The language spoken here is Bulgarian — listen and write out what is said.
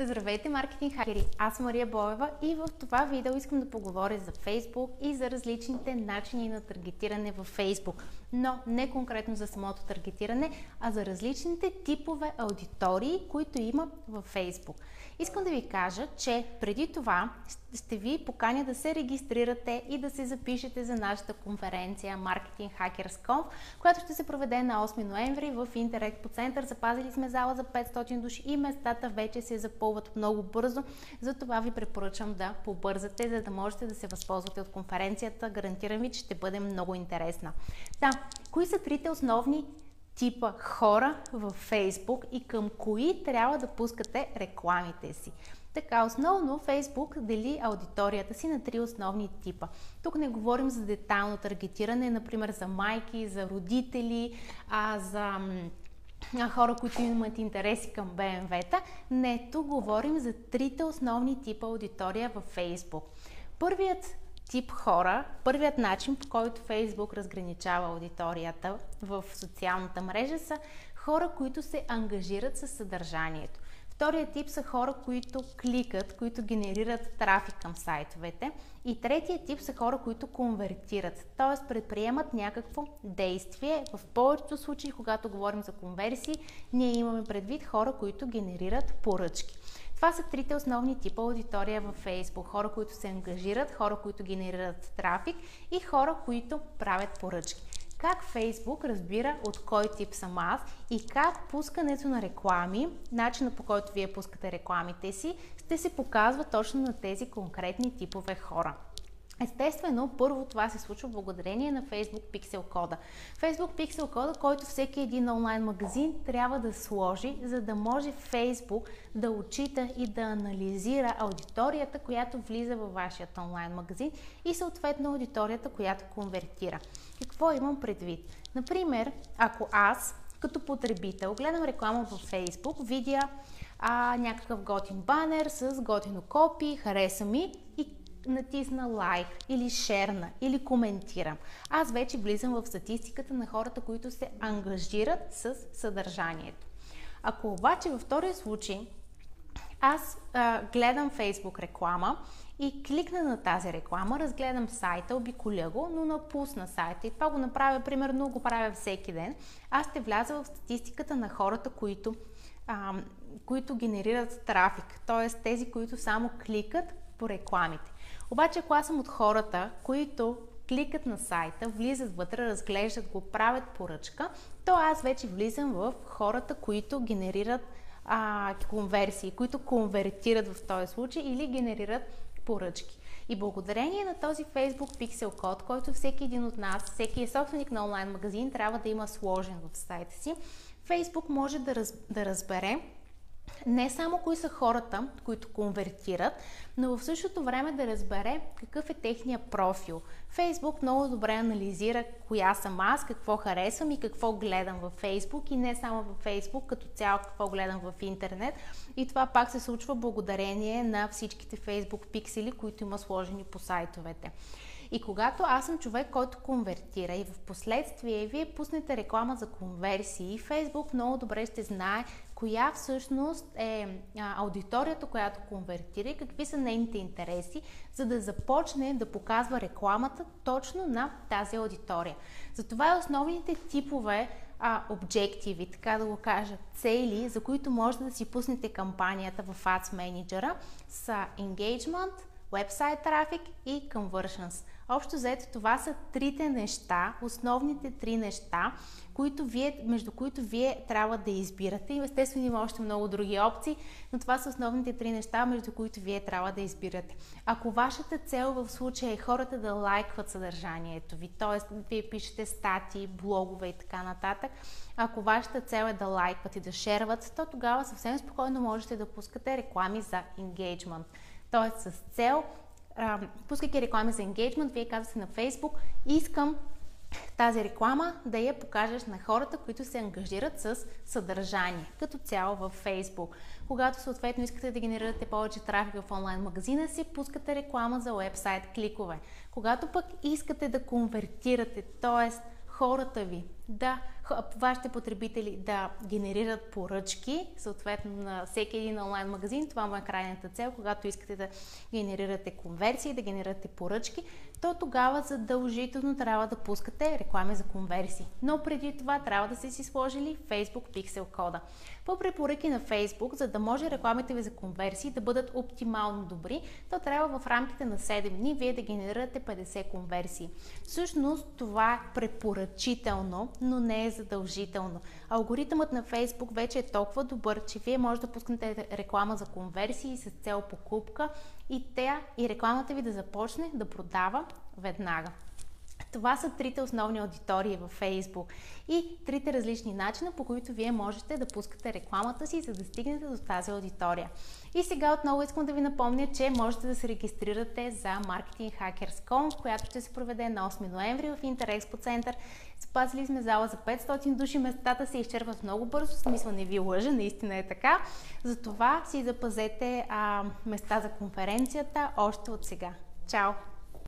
Здравейте, маркетинг хакери! Аз съм Мария Боева и в това видео искам да поговоря за Facebook и за различните начини на таргетиране в Facebook. Но не конкретно за самото таргетиране, а за различните типове аудитории, които има в Facebook. Искам да ви кажа, че преди това ще ви поканя да се регистрирате и да се запишете за нашата конференция Marketing Hackers Conf, която ще се проведе на 8 ноември в Интерекспо център. Запазили сме зала за 500 души и местата вече се запълват много бързо. Затова ви препоръчвам да побързате, за да можете да се възползвате от конференцията. Гарантирам ви, че ще бъде много интересна. Да, кои са трите основни типа хора в Фейсбук и към кои трябва да пускате рекламите си. Така, основно Фейсбук дели аудиторията си на три основни типа. Тук не говорим за детайлно таргетиране, например за майки, за родители, а за хора, които имат интереси към БМВ-та. Не, тук говорим за трите основни типа аудитория във Фейсбук. Първият тип хора, първият начин, по който Фейсбук разграничава аудиторията в социалната мрежа са хора, които се ангажират с съдържанието. Вторият тип са хора, които кликат, които генерират трафик към сайтовете. И третият тип са хора, които конвертират, т.е. предприемат някакво действие. В повечето случаи, когато говорим за конверсии, ние имаме предвид хора, които генерират поръчки. Това са трите основни типа аудитория във Facebook. Хора, които се ангажират, хора, които генерират трафик и хора, които правят поръчки. Как Facebook разбира от кой тип съм аз и как пускането на реклами, начинът по който вие пускате рекламите си, ще се показва точно на тези конкретни типове хора. Естествено, първо това се случва благодарение на Facebook Pixel кода. Facebook Pixel кода, който всеки един онлайн магазин трябва да сложи, за да може Facebook да отчита и да анализира аудиторията, която влиза във вашия онлайн магазин и съответно аудиторията, която конвертира. Какво имам предвид? Например, ако аз като потребител гледам реклама във Facebook, видя а, някакъв готин банер с готино копи, хареса ми и натисна лайк или шерна или коментирам. Аз вече влизам в статистиката на хората, които се ангажират с съдържанието. Ако обаче във втория случай аз а, гледам Facebook реклама и кликна на тази реклама, разгледам сайта, обиколя го, но напусна сайта и това го направя, примерно го правя всеки ден, аз ще вляза в статистиката на хората, които, а, които генерират трафик, т.е. тези, които само кликат по рекламите. Обаче, ако аз съм от хората, които кликат на сайта, влизат вътре, разглеждат го, правят поръчка, то аз вече влизам в хората, които генерират а, конверсии, които конвертират в този случай или генерират поръчки. И благодарение на този Facebook Pixel код, който всеки един от нас, всеки е собственик на онлайн магазин, трябва да има сложен в сайта си, Facebook може да, раз, да разбере не само кои са хората, които конвертират, но в същото време да разбере какъв е техния профил. Фейсбук много добре анализира коя съм аз, какво харесвам и какво гледам във Фейсбук и не само във Фейсбук, като цяло какво гледам в интернет. И това пак се случва благодарение на всичките Фейсбук пиксели, които има сложени по сайтовете. И когато аз съм човек, който конвертира и в последствие вие пуснете реклама за конверсии, Фейсбук много добре ще знае коя всъщност е аудиторията, която конвертира и какви са нейните интереси, за да започне да показва рекламата точно на тази аудитория. Затова основните типове а, обективи, така да го кажа, цели, за които може да си пуснете кампанията в Ads Manager са engagement, website трафик и conversions. Общо заето това са трите неща, основните три неща, които вие, между които вие трябва да избирате. И естествено има още много други опции, но това са основните три неща, между които вие трябва да избирате. Ако вашата цел в случая е хората да лайкват съдържанието ви, т.е. вие пишете статии, блогове и така нататък, ако вашата цел е да лайкват и да шерват, то тогава съвсем спокойно можете да пускате реклами за engagement. Т.е. с цел пускайки реклами за engagement, вие казвате на Facebook, искам тази реклама да я покажеш на хората, които се ангажират с съдържание, като цяло в Facebook. Когато съответно искате да генерирате повече трафик в онлайн магазина си, пускате реклама за вебсайт кликове. Когато пък искате да конвертирате, т.е. хората ви, да вашите потребители да генерират поръчки, съответно на всеки един онлайн магазин, това му е крайната цел, когато искате да генерирате конверсии, да генерирате поръчки, то тогава задължително трябва да пускате реклами за конверсии. Но преди това трябва да сте си сложили Facebook Pixel кода. По препоръки на Facebook, за да може рекламите ви за конверсии да бъдат оптимално добри, то трябва в рамките на 7 дни вие да генерирате 50 конверсии. Всъщност това е препоръчително, но не е задължително. Алгоритъмът на Facebook вече е толкова добър, че вие може да пускнете реклама за конверсии с цел покупка и тя и рекламата ви да започне да продава веднага. Това са трите основни аудитории във Facebook и трите различни начина, по които вие можете да пускате рекламата си, за да стигнете до тази аудитория. И сега отново искам да ви напомня, че можете да се регистрирате за Marketing Hackers.com, която ще се проведе на 8 ноември в Интерекспо център. Запазили сме зала за 500 души, местата се изчерпват много бързо, в смисъл не ви лъжа, наистина е така. Затова си запазете а, места за конференцията още от сега. Чао!